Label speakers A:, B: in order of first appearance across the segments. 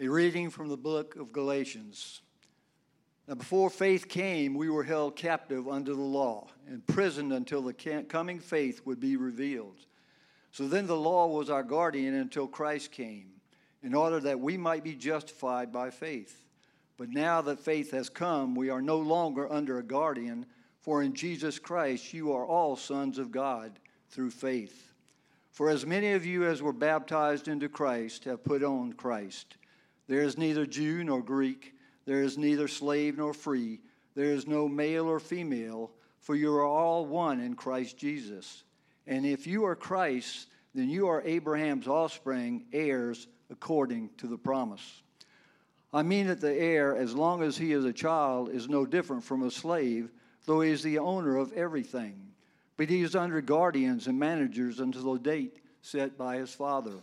A: A reading from the book of Galatians. Now, before faith came, we were held captive under the law, imprisoned until the coming faith would be revealed. So then the law was our guardian until Christ came, in order that we might be justified by faith. But now that faith has come, we are no longer under a guardian, for in Jesus Christ you are all sons of God through faith. For as many of you as were baptized into Christ have put on Christ. There is neither Jew nor Greek there is neither slave nor free. There is no male or female, for you are all one in Christ Jesus. And if you are Christ, then you are Abraham's offspring, heirs according to the promise. I mean that the heir, as long as he is a child, is no different from a slave, though he is the owner of everything. But he is under guardians and managers until the date set by his father.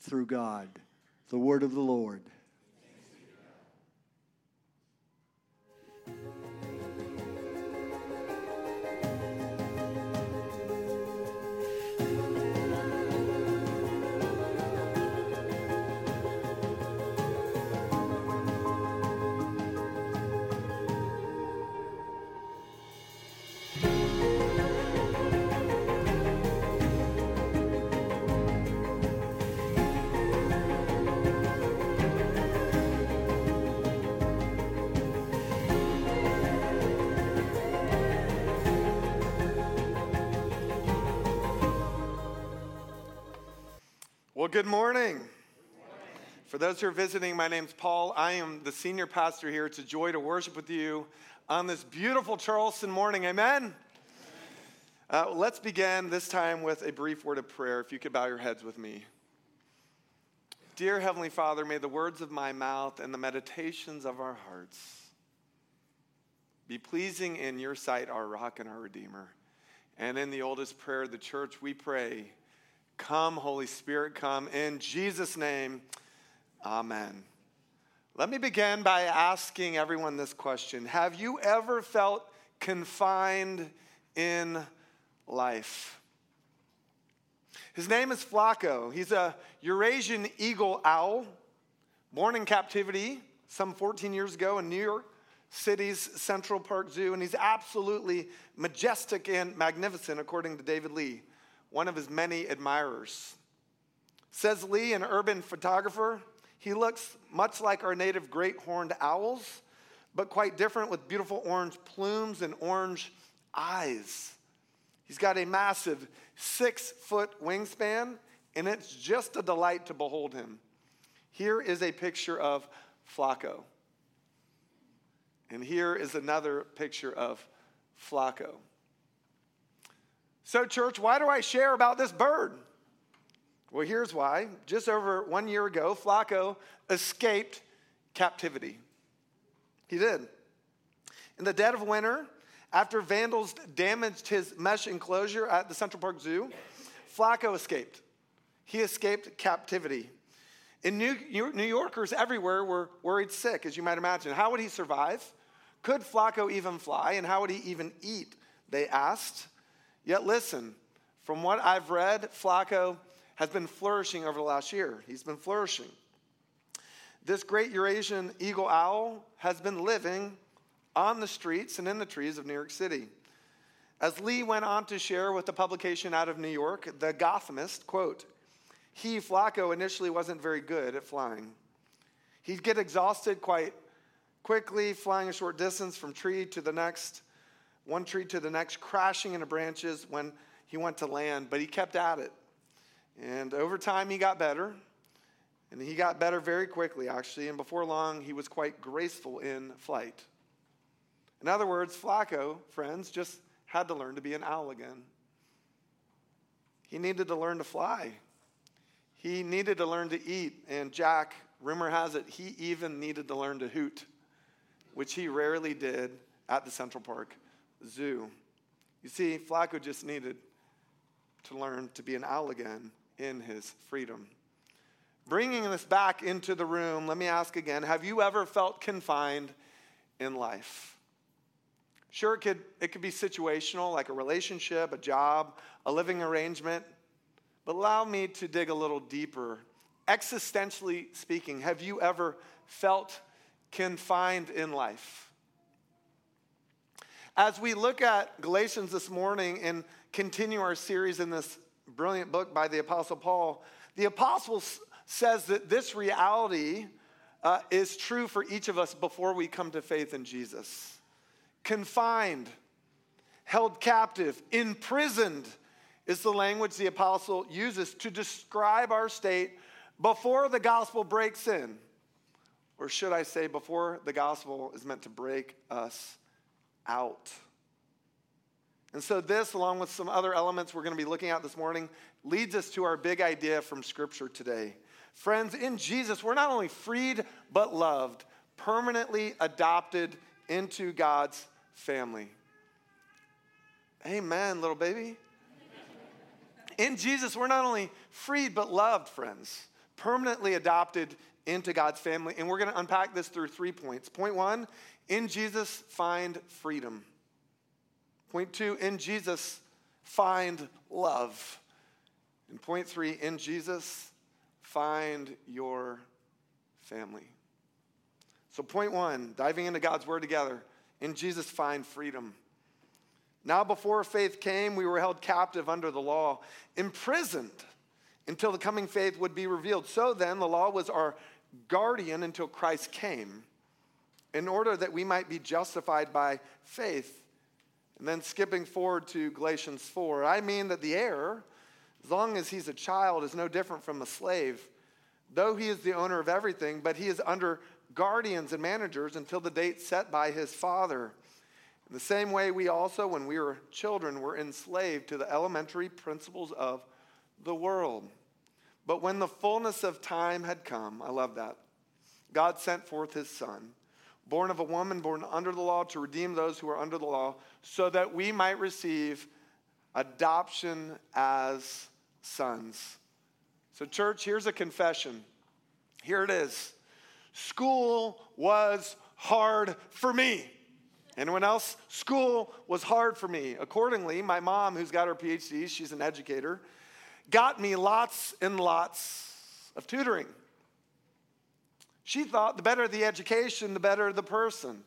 A: through God. The word of the Lord.
B: Good morning. For those who are visiting, my name's Paul. I am the senior pastor here. It's a joy to worship with you on this beautiful Charleston morning. Amen. Uh, let's begin this time with a brief word of prayer. If you could bow your heads with me. Dear Heavenly Father, may the words of my mouth and the meditations of our hearts be pleasing in your sight, our rock and our redeemer. And in the oldest prayer of the church, we pray. Come, Holy Spirit, come. In Jesus' name, amen. Let me begin by asking everyone this question Have you ever felt confined in life? His name is Flaco. He's a Eurasian eagle owl, born in captivity some 14 years ago in New York City's Central Park Zoo, and he's absolutely majestic and magnificent, according to David Lee one of his many admirers. Says Lee, an urban photographer, he looks much like our native great horned owls, but quite different with beautiful orange plumes and orange eyes. He's got a massive six foot wingspan, and it's just a delight to behold him. Here is a picture of Flaco. And here is another picture of Flaco. So, church, why do I share about this bird? Well, here's why. Just over one year ago, Flaco escaped captivity. He did. In the dead of winter, after vandals damaged his mesh enclosure at the Central Park Zoo, Flaco escaped. He escaped captivity. And New, Yorkers everywhere were worried sick, as you might imagine. How would he survive? Could Flaco even fly? And how would he even eat? They asked. Yet listen, from what I've read, Flaco has been flourishing over the last year. He's been flourishing. This great Eurasian eagle owl has been living on the streets and in the trees of New York City. As Lee went on to share with the publication out of New York, The Gothamist, quote, he, Flaco, initially wasn't very good at flying. He'd get exhausted quite quickly, flying a short distance from tree to the next one tree to the next, crashing into branches when he went to land, but he kept at it. And over time, he got better. And he got better very quickly, actually. And before long, he was quite graceful in flight. In other words, Flaco, friends, just had to learn to be an owl again. He needed to learn to fly. He needed to learn to eat. And Jack, rumor has it, he even needed to learn to hoot, which he rarely did at the Central Park Zoo. You see, Flaco just needed to learn to be an owl again in his freedom. Bringing this back into the room, let me ask again have you ever felt confined in life? Sure, it could, it could be situational, like a relationship, a job, a living arrangement. But allow me to dig a little deeper. Existentially speaking, have you ever felt confined in life? As we look at Galatians this morning and continue our series in this brilliant book by the Apostle Paul, the Apostle says that this reality uh, is true for each of us before we come to faith in Jesus. Confined, held captive, imprisoned is the language the apostle uses to describe our state before the gospel breaks in. Or should I say, before the gospel is meant to break us out. And so, this, along with some other elements we're going to be looking at this morning, leads us to our big idea from Scripture today. Friends, in Jesus, we're not only freed, but loved, permanently adopted into God's family. Amen, little baby. In Jesus, we're not only freed, but loved, friends, permanently adopted into God's family. And we're going to unpack this through three points. Point one, in Jesus, find freedom. Point two, in Jesus, find love. And point three, in Jesus, find your family. So, point one, diving into God's word together. In Jesus, find freedom. Now, before faith came, we were held captive under the law, imprisoned until the coming faith would be revealed. So then, the law was our guardian until Christ came, in order that we might be justified by faith. And then, skipping forward to Galatians 4, I mean that the heir, as long as he's a child, is no different from a slave, though he is the owner of everything, but he is under guardians and managers until the date set by his father. In the same way, we also, when we were children, were enslaved to the elementary principles of the world. But when the fullness of time had come, I love that, God sent forth his son, born of a woman, born under the law, to redeem those who are under the law, so that we might receive adoption as sons. So, church, here's a confession. Here it is. School was hard for me. Anyone else? School was hard for me. Accordingly, my mom, who's got her PhD, she's an educator, got me lots and lots of tutoring. She thought the better the education, the better the person.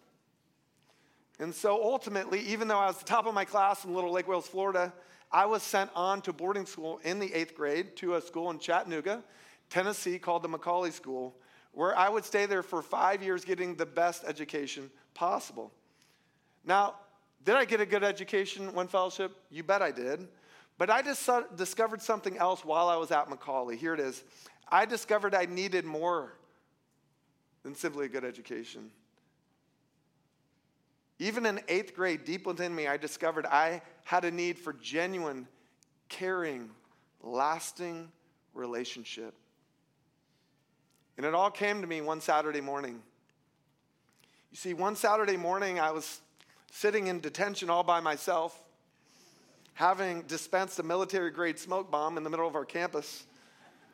B: And so ultimately, even though I was the top of my class in Little Lake Wales, Florida, I was sent on to boarding school in the eighth grade to a school in Chattanooga, Tennessee, called the McCallie School, where I would stay there for five years getting the best education possible. Now, did I get a good education, one fellowship? You bet I did. But I just discovered something else while I was at McCallie. Here it is. I discovered I needed more than simply a good education. Even in eighth grade, deep within me, I discovered I had a need for genuine, caring, lasting relationship. And it all came to me one Saturday morning. You see, one Saturday morning, I was sitting in detention all by myself, having dispensed a military grade smoke bomb in the middle of our campus.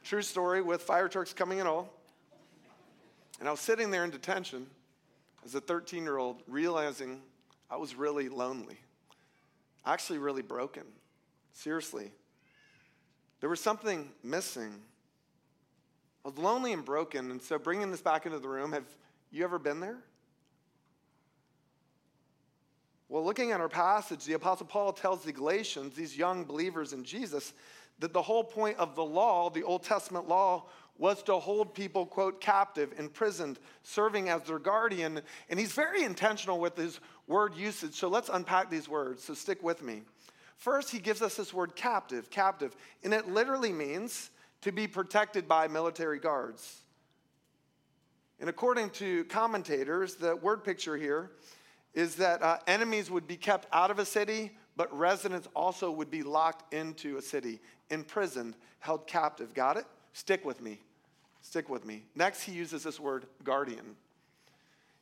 B: True story with fire trucks coming and all. And I was sitting there in detention as a 13 year old, realizing I was really lonely, actually, really broken. Seriously. There was something missing. I was lonely and broken, and so bringing this back into the room, have you ever been there? Well, looking at our passage, the Apostle Paul tells the Galatians, these young believers in Jesus, that the whole point of the law, the Old Testament law, was to hold people, quote, captive, imprisoned, serving as their guardian. And he's very intentional with his word usage. So let's unpack these words. So stick with me. First, he gives us this word captive, captive. And it literally means to be protected by military guards. And according to commentators, the word picture here is that uh, enemies would be kept out of a city, but residents also would be locked into a city, imprisoned, held captive. Got it? Stick with me. Stick with me. Next, he uses this word guardian.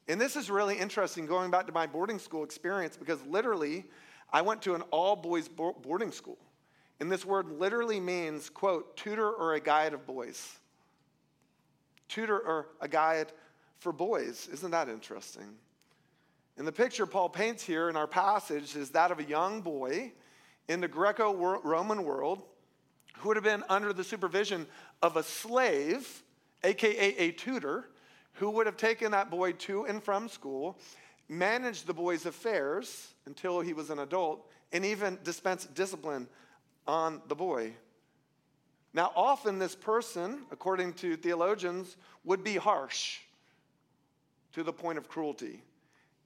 B: And this is really interesting going back to my boarding school experience because literally, I went to an all boys boarding school. And this word literally means, quote, tutor or a guide of boys. Tutor or a guide for boys. Isn't that interesting? And the picture Paul paints here in our passage is that of a young boy in the Greco Roman world who would have been under the supervision of a slave, aka a tutor, who would have taken that boy to and from school, managed the boy's affairs until he was an adult, and even dispensed discipline on the boy. Now, often this person, according to theologians, would be harsh to the point of cruelty.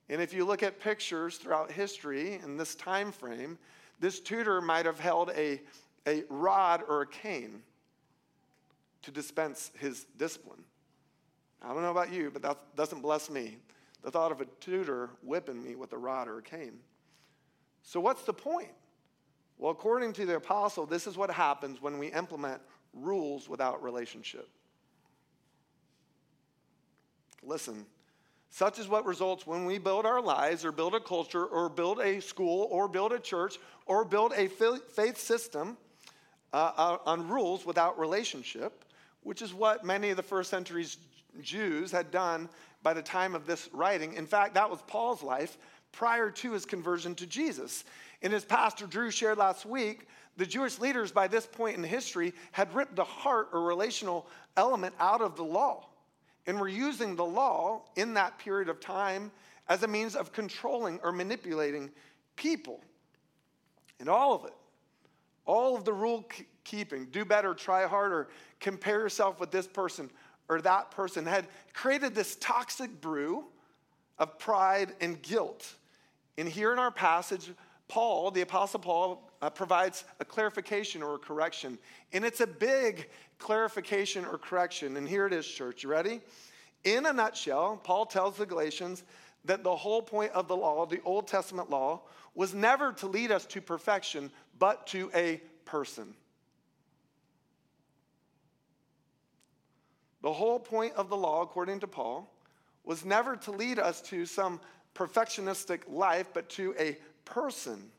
B: And if you look at pictures throughout history in this time frame, this tutor might have held a, a rod or a cane to dispense his discipline. I don't know about you, but that doesn't bless me. The thought of a tutor whipping me with a rod or a cane. So, what's the point? Well, according to the apostle, this is what happens when we implement rules without relationship. Listen, such is what results when we build our lives or build a culture or build a school or build a church or build a faith system uh, uh, on rules without relationship, which is what many of the first century's Jews had done by the time of this writing. In fact, that was Paul's life prior to his conversion to Jesus. And as Pastor Drew shared last week, the Jewish leaders by this point in history had ripped the heart or relational element out of the law and we're using the law in that period of time as a means of controlling or manipulating people. And all of it, all of the rule keeping, do better, try harder, compare yourself with this person or that person, had created this toxic brew of pride and guilt. And here in our passage, Paul, the Apostle Paul, uh, provides a clarification or a correction. And it's a big clarification or correction. And here it is, church. You ready? In a nutshell, Paul tells the Galatians that the whole point of the law, the Old Testament law, was never to lead us to perfection, but to a person. The whole point of the law, according to Paul, was never to lead us to some perfectionistic life, but to a person.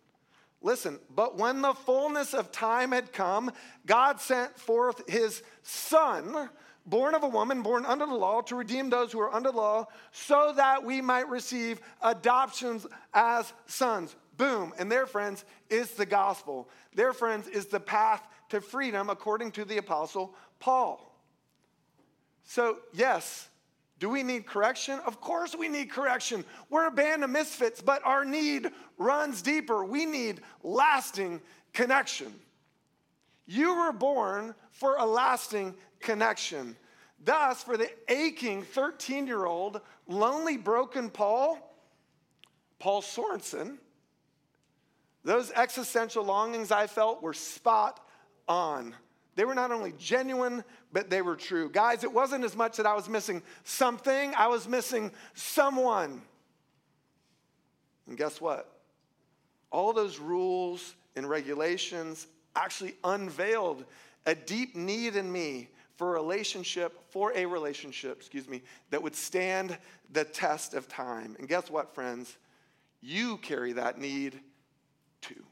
B: Listen, but when the fullness of time had come, God sent forth his son, born of a woman, born under the law, to redeem those who are under the law, so that we might receive adoptions as sons. Boom. And their friends is the gospel. Their friends is the path to freedom, according to the apostle Paul. So, yes, do we need correction? Of course, we need correction. We're a band of misfits, but our need runs deeper. We need lasting connection. You were born for a lasting connection. Thus, for the aching 13 year old, lonely, broken Paul, Paul Sorensen, those existential longings I felt were spot on. They were not only genuine, but they were true. Guys, it wasn't as much that I was missing something, I was missing someone. And guess what? All those rules and regulations actually unveiled a deep need in me for a relationship, for a relationship, excuse me, that would stand the test of time. And guess what, friends? You carry that need too.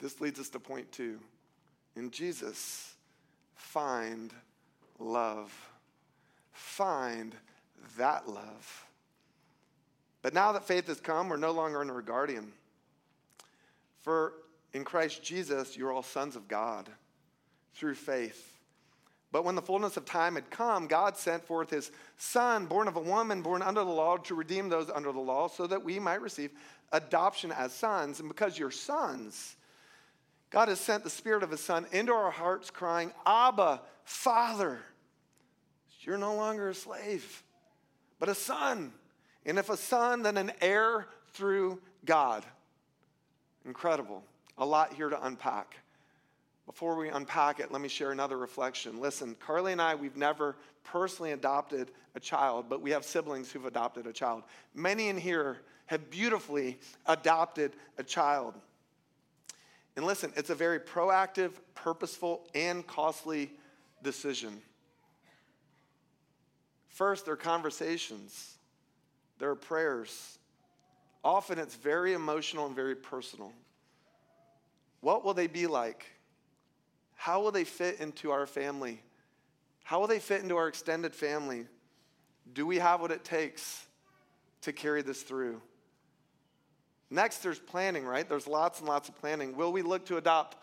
B: This leads us to point two. In Jesus, find love. Find that love. But now that faith has come, we're no longer under a guardian. For in Christ Jesus, you're all sons of God through faith. But when the fullness of time had come, God sent forth his Son, born of a woman, born under the law, to redeem those under the law, so that we might receive adoption as sons. And because you're sons, God has sent the Spirit of His Son into our hearts, crying, Abba, Father. You're no longer a slave, but a son. And if a son, then an heir through God. Incredible. A lot here to unpack. Before we unpack it, let me share another reflection. Listen, Carly and I, we've never personally adopted a child, but we have siblings who've adopted a child. Many in here have beautifully adopted a child. And listen, it's a very proactive, purposeful, and costly decision. First, there are conversations, there are prayers. Often it's very emotional and very personal. What will they be like? How will they fit into our family? How will they fit into our extended family? Do we have what it takes to carry this through? Next, there's planning, right? There's lots and lots of planning. Will we look to adopt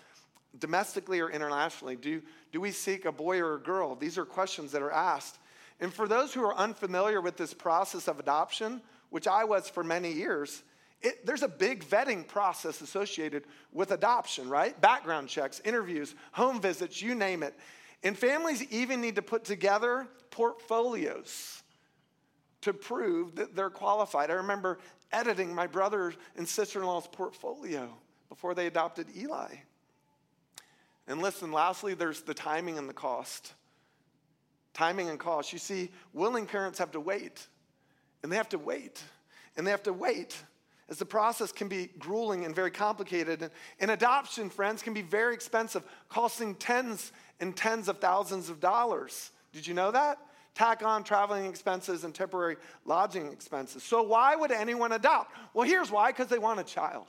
B: domestically or internationally? Do, do we seek a boy or a girl? These are questions that are asked. And for those who are unfamiliar with this process of adoption, which I was for many years, it, there's a big vetting process associated with adoption, right? Background checks, interviews, home visits, you name it. And families even need to put together portfolios to prove that they're qualified. I remember editing my brother and sister in law's portfolio before they adopted Eli. And listen, lastly, there's the timing and the cost. Timing and cost. You see, willing parents have to wait, and they have to wait, and they have to wait as the process can be grueling and very complicated. And, and adoption, friends, can be very expensive, costing tens and tens of thousands of dollars. Did you know that? Tack on traveling expenses and temporary lodging expenses. So, why would anyone adopt? Well, here's why because they want a child.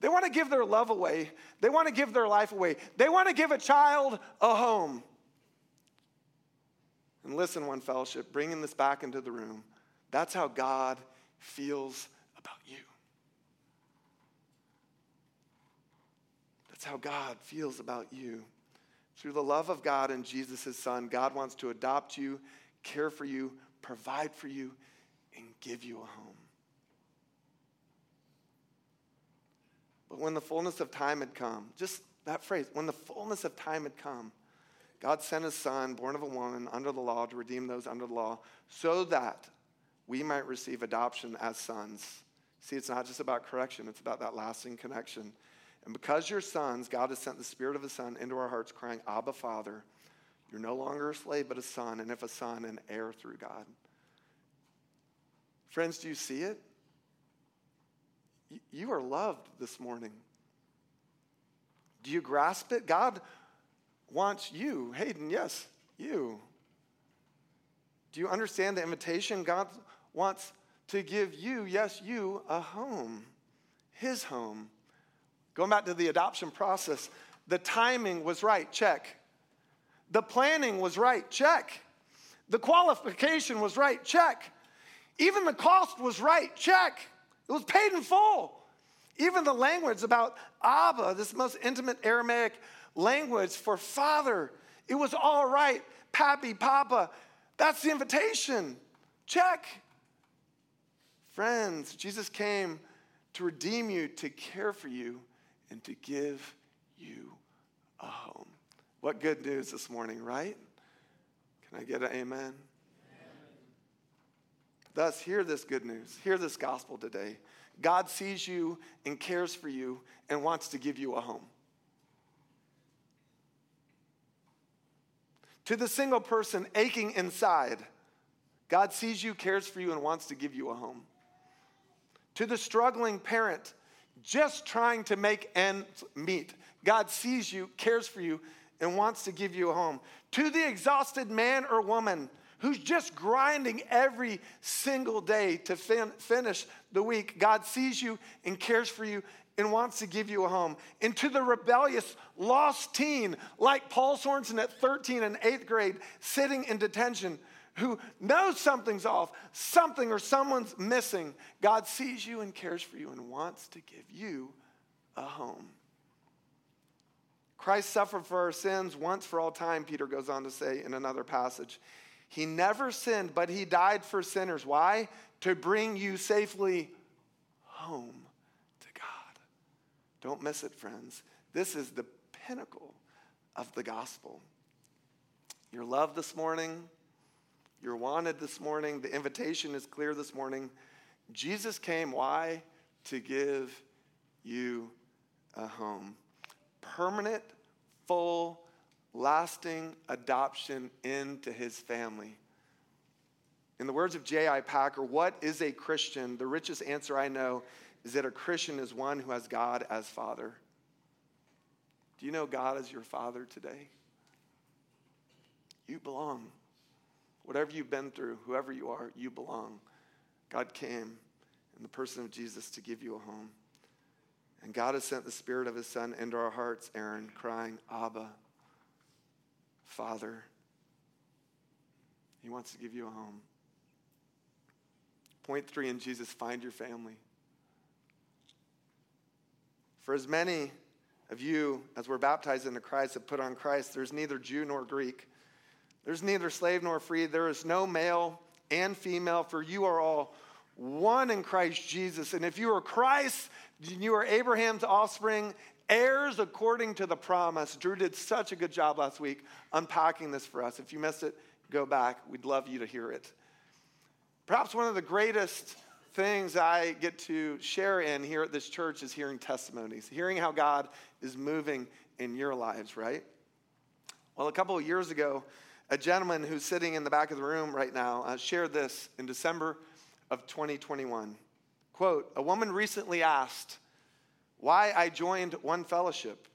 B: They want to give their love away. They want to give their life away. They want to give a child a home. And listen, one fellowship, bringing this back into the room, that's how God feels about you. That's how God feels about you. Through the love of God and Jesus, his son, God wants to adopt you, care for you, provide for you, and give you a home. But when the fullness of time had come, just that phrase, when the fullness of time had come, God sent his son, born of a woman, under the law, to redeem those under the law, so that we might receive adoption as sons. See, it's not just about correction, it's about that lasting connection. And because you're sons, God has sent the Spirit of His Son into our hearts, crying, Abba, Father. You're no longer a slave, but a son, and if a son, an heir through God. Friends, do you see it? You are loved this morning. Do you grasp it? God wants you, Hayden, yes, you. Do you understand the invitation? God wants to give you, yes, you, a home, his home. Going back to the adoption process, the timing was right, check. The planning was right, check. The qualification was right, check. Even the cost was right, check. It was paid in full. Even the language about Abba, this most intimate Aramaic language for father, it was all right. Pappy, Papa, that's the invitation. Check. Friends, Jesus came to redeem you, to care for you, and to give you a home. What good news this morning, right? Can I get an amen? amen? Thus, hear this good news. Hear this gospel today. God sees you and cares for you and wants to give you a home. To the single person aching inside, God sees you, cares for you, and wants to give you a home to the struggling parent just trying to make ends meet. God sees you, cares for you, and wants to give you a home. To the exhausted man or woman who's just grinding every single day to fin- finish the week, God sees you and cares for you and wants to give you a home. And to the rebellious, lost teen like Paul Sorensen at 13 and 8th grade, sitting in detention, who knows something's off, something or someone's missing, God sees you and cares for you and wants to give you a home. Christ suffered for our sins once for all time, Peter goes on to say in another passage. He never sinned, but he died for sinners. Why? To bring you safely home to God. Don't miss it, friends. This is the pinnacle of the gospel. Your love this morning, you're wanted this morning. The invitation is clear this morning. Jesus came, why? To give you a home. Permanent, full, lasting adoption into his family. In the words of J.I. Packer, what is a Christian? The richest answer I know is that a Christian is one who has God as Father. Do you know God as your Father today? You belong. Whatever you've been through, whoever you are, you belong. God came in the person of Jesus to give you a home. And God has sent the Spirit of His Son into our hearts, Aaron, crying, Abba, Father. He wants to give you a home. Point three in Jesus, find your family. For as many of you, as were baptized into Christ, have put on Christ, there's neither Jew nor Greek. There's neither slave nor free. There is no male and female, for you are all one in Christ Jesus. And if you are Christ, you are Abraham's offspring, heirs according to the promise. Drew did such a good job last week unpacking this for us. If you missed it, go back. We'd love you to hear it. Perhaps one of the greatest things I get to share in here at this church is hearing testimonies, hearing how God is moving in your lives, right? Well, a couple of years ago, a gentleman who's sitting in the back of the room right now uh, shared this in December of 2021. Quote A woman recently asked why I joined One Fellowship.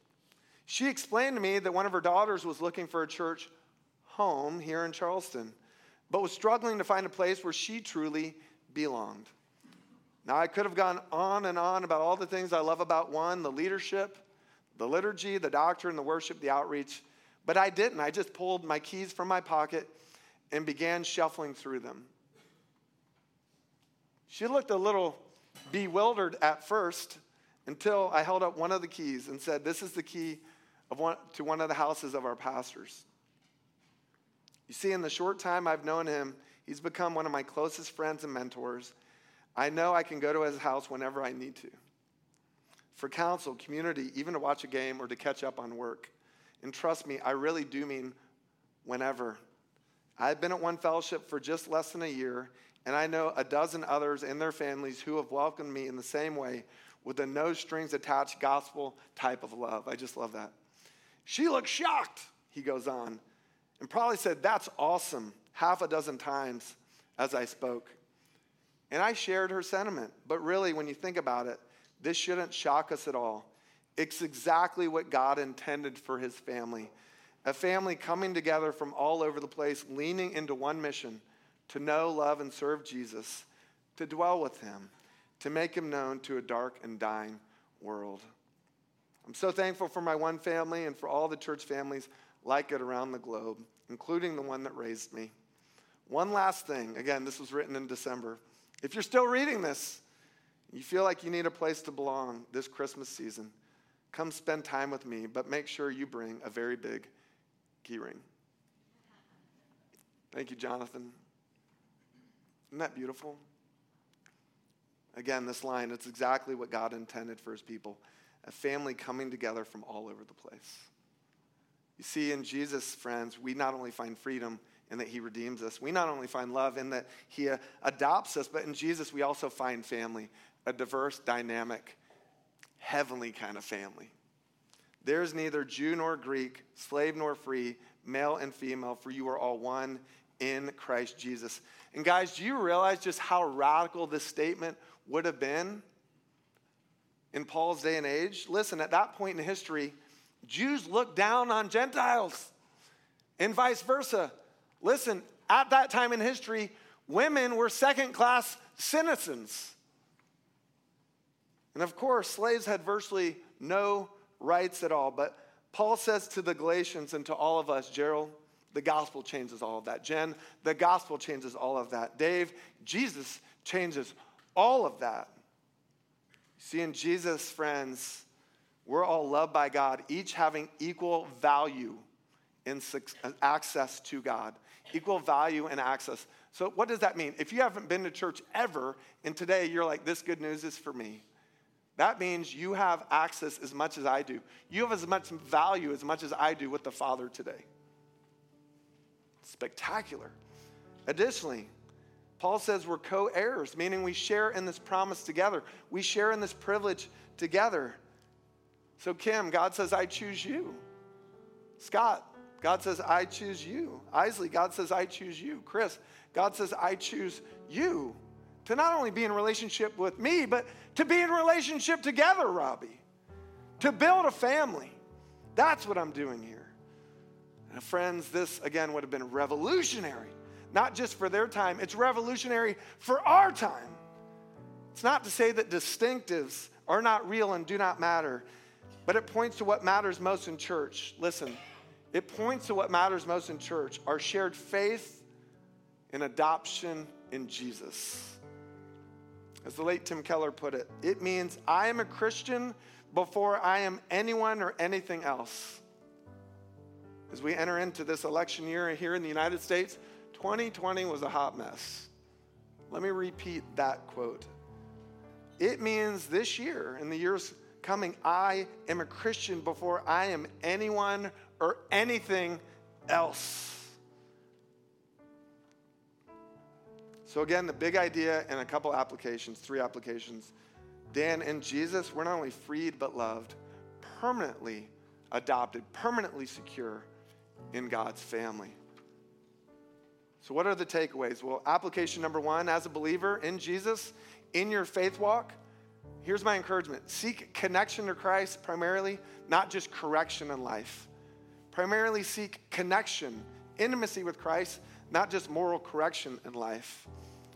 B: She explained to me that one of her daughters was looking for a church home here in Charleston, but was struggling to find a place where she truly belonged. Now, I could have gone on and on about all the things I love about one the leadership, the liturgy, the doctrine, the worship, the outreach, but I didn't. I just pulled my keys from my pocket and began shuffling through them. She looked a little bewildered at first until I held up one of the keys and said, This is the key of one, to one of the houses of our pastors. You see, in the short time I've known him, he's become one of my closest friends and mentors. I know I can go to his house whenever I need to for counsel, community, even to watch a game or to catch up on work. And trust me, I really do mean whenever. I've been at One Fellowship for just less than a year, and I know a dozen others and their families who have welcomed me in the same way with a no strings attached gospel type of love. I just love that. She looked shocked, he goes on, and probably said, That's awesome, half a dozen times as I spoke. And I shared her sentiment. But really, when you think about it, this shouldn't shock us at all. It's exactly what God intended for his family a family coming together from all over the place, leaning into one mission to know, love, and serve Jesus, to dwell with him, to make him known to a dark and dying world. I'm so thankful for my one family and for all the church families like it around the globe, including the one that raised me. One last thing again, this was written in December. If you're still reading this, you feel like you need a place to belong this Christmas season, come spend time with me, but make sure you bring a very big key ring. Thank you, Jonathan. Isn't that beautiful? Again, this line, it's exactly what God intended for his people a family coming together from all over the place. You see, in Jesus, friends, we not only find freedom in that he redeems us, we not only find love in that he uh, adopts us, but in Jesus, we also find family, a diverse, dynamic, heavenly kind of family. There is neither Jew nor Greek, slave nor free, male and female, for you are all one in Christ Jesus. And guys, do you realize just how radical this statement would have been in Paul's day and age? Listen, at that point in history, Jews looked down on Gentiles and vice versa. Listen, at that time in history, women were second class citizens. And of course, slaves had virtually no rights at all. But Paul says to the Galatians and to all of us, Gerald, the gospel changes all of that. Jen, the gospel changes all of that. Dave, Jesus changes all of that. See, in Jesus, friends, we're all loved by God, each having equal value in uh, access to God, equal value and access. So, what does that mean? If you haven't been to church ever, and today you're like, this good news is for me, that means you have access as much as I do. You have as much value as much as I do with the Father today spectacular. Additionally, Paul says we're co heirs, meaning we share in this promise together. We share in this privilege together. So, Kim, God says, I choose you. Scott, God says, I choose you. Isley, God says, I choose you. Chris, God says, I choose you. To not only be in relationship with me, but to be in relationship together, Robbie, to build a family. That's what I'm doing here. And friends, this again would have been revolutionary, not just for their time, it's revolutionary for our time. It's not to say that distinctives are not real and do not matter, but it points to what matters most in church. Listen, it points to what matters most in church our shared faith and adoption in Jesus. As the late Tim Keller put it, it means I am a Christian before I am anyone or anything else. As we enter into this election year here in the United States, 2020 was a hot mess. Let me repeat that quote. It means this year, and the years coming, I am a Christian before I am anyone or anything else. So, again, the big idea and a couple applications, three applications. Dan and Jesus, we're not only freed but loved, permanently adopted, permanently secure in God's family. So, what are the takeaways? Well, application number one as a believer in Jesus, in your faith walk, here's my encouragement seek connection to Christ primarily, not just correction in life. Primarily seek connection, intimacy with Christ, not just moral correction in life.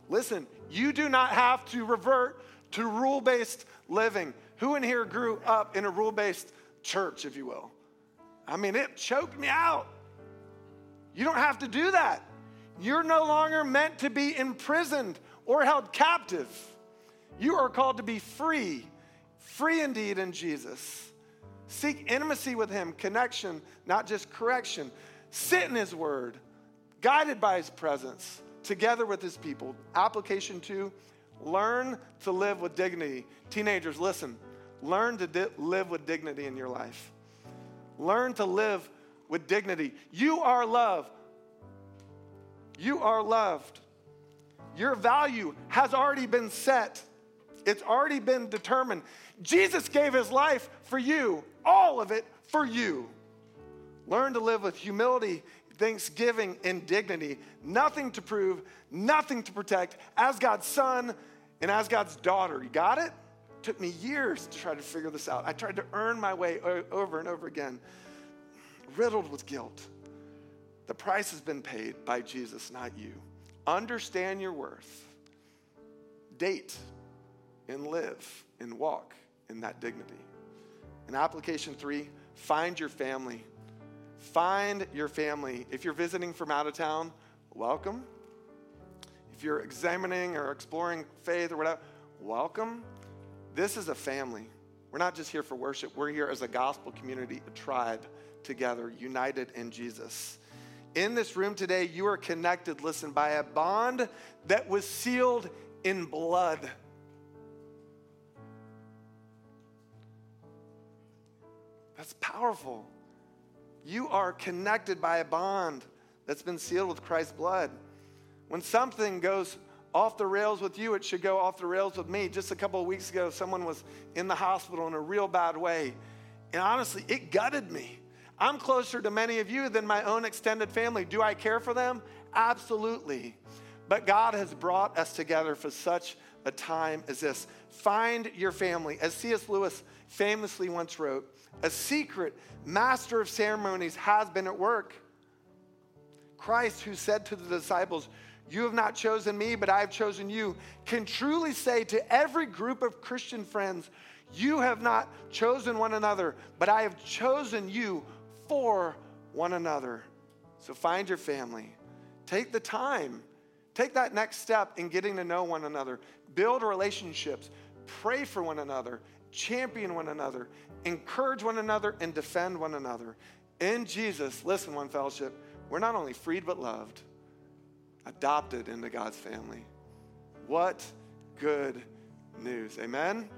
B: Listen, you do not have to revert to rule based living. Who in here grew up in a rule based church, if you will? I mean, it choked me out. You don't have to do that. You're no longer meant to be imprisoned or held captive. You are called to be free, free indeed in Jesus. Seek intimacy with Him, connection, not just correction. Sit in His Word, guided by His presence together with his people. Application two learn to live with dignity. Teenagers, listen, learn to di- live with dignity in your life. Learn to live with dignity. You are loved. You are loved. Your value has already been set, it's already been determined. Jesus gave his life for you, all of it for you. Learn to live with humility thanksgiving, and dignity. Nothing to prove, nothing to protect. As God's son and as God's daughter. You got it? Took me years to try to figure this out. I tried to earn my way over and over again, riddled with guilt. The price has been paid by Jesus, not you. Understand your worth. Date and live and walk in that dignity. In application three, find your family. Find your family. If you're visiting from out of town, welcome. If you're examining or exploring faith or whatever, welcome. This is a family. We're not just here for worship, we're here as a gospel community, a tribe together, united in Jesus. In this room today, you are connected, listen, by a bond that was sealed in blood. That's powerful. You are connected by a bond that's been sealed with Christ's blood. When something goes off the rails with you, it should go off the rails with me. Just a couple of weeks ago, someone was in the hospital in a real bad way. And honestly, it gutted me. I'm closer to many of you than my own extended family. Do I care for them? Absolutely. But God has brought us together for such a time as this. Find your family. As C.S. Lewis famously once wrote, a secret master of ceremonies has been at work. Christ, who said to the disciples, You have not chosen me, but I have chosen you, can truly say to every group of Christian friends, You have not chosen one another, but I have chosen you for one another. So find your family. Take the time. Take that next step in getting to know one another. Build relationships. Pray for one another. Champion one another encourage one another, and defend one another. In Jesus, listen, One Fellowship, we're not only freed but loved, adopted into God's family. What good news. Amen?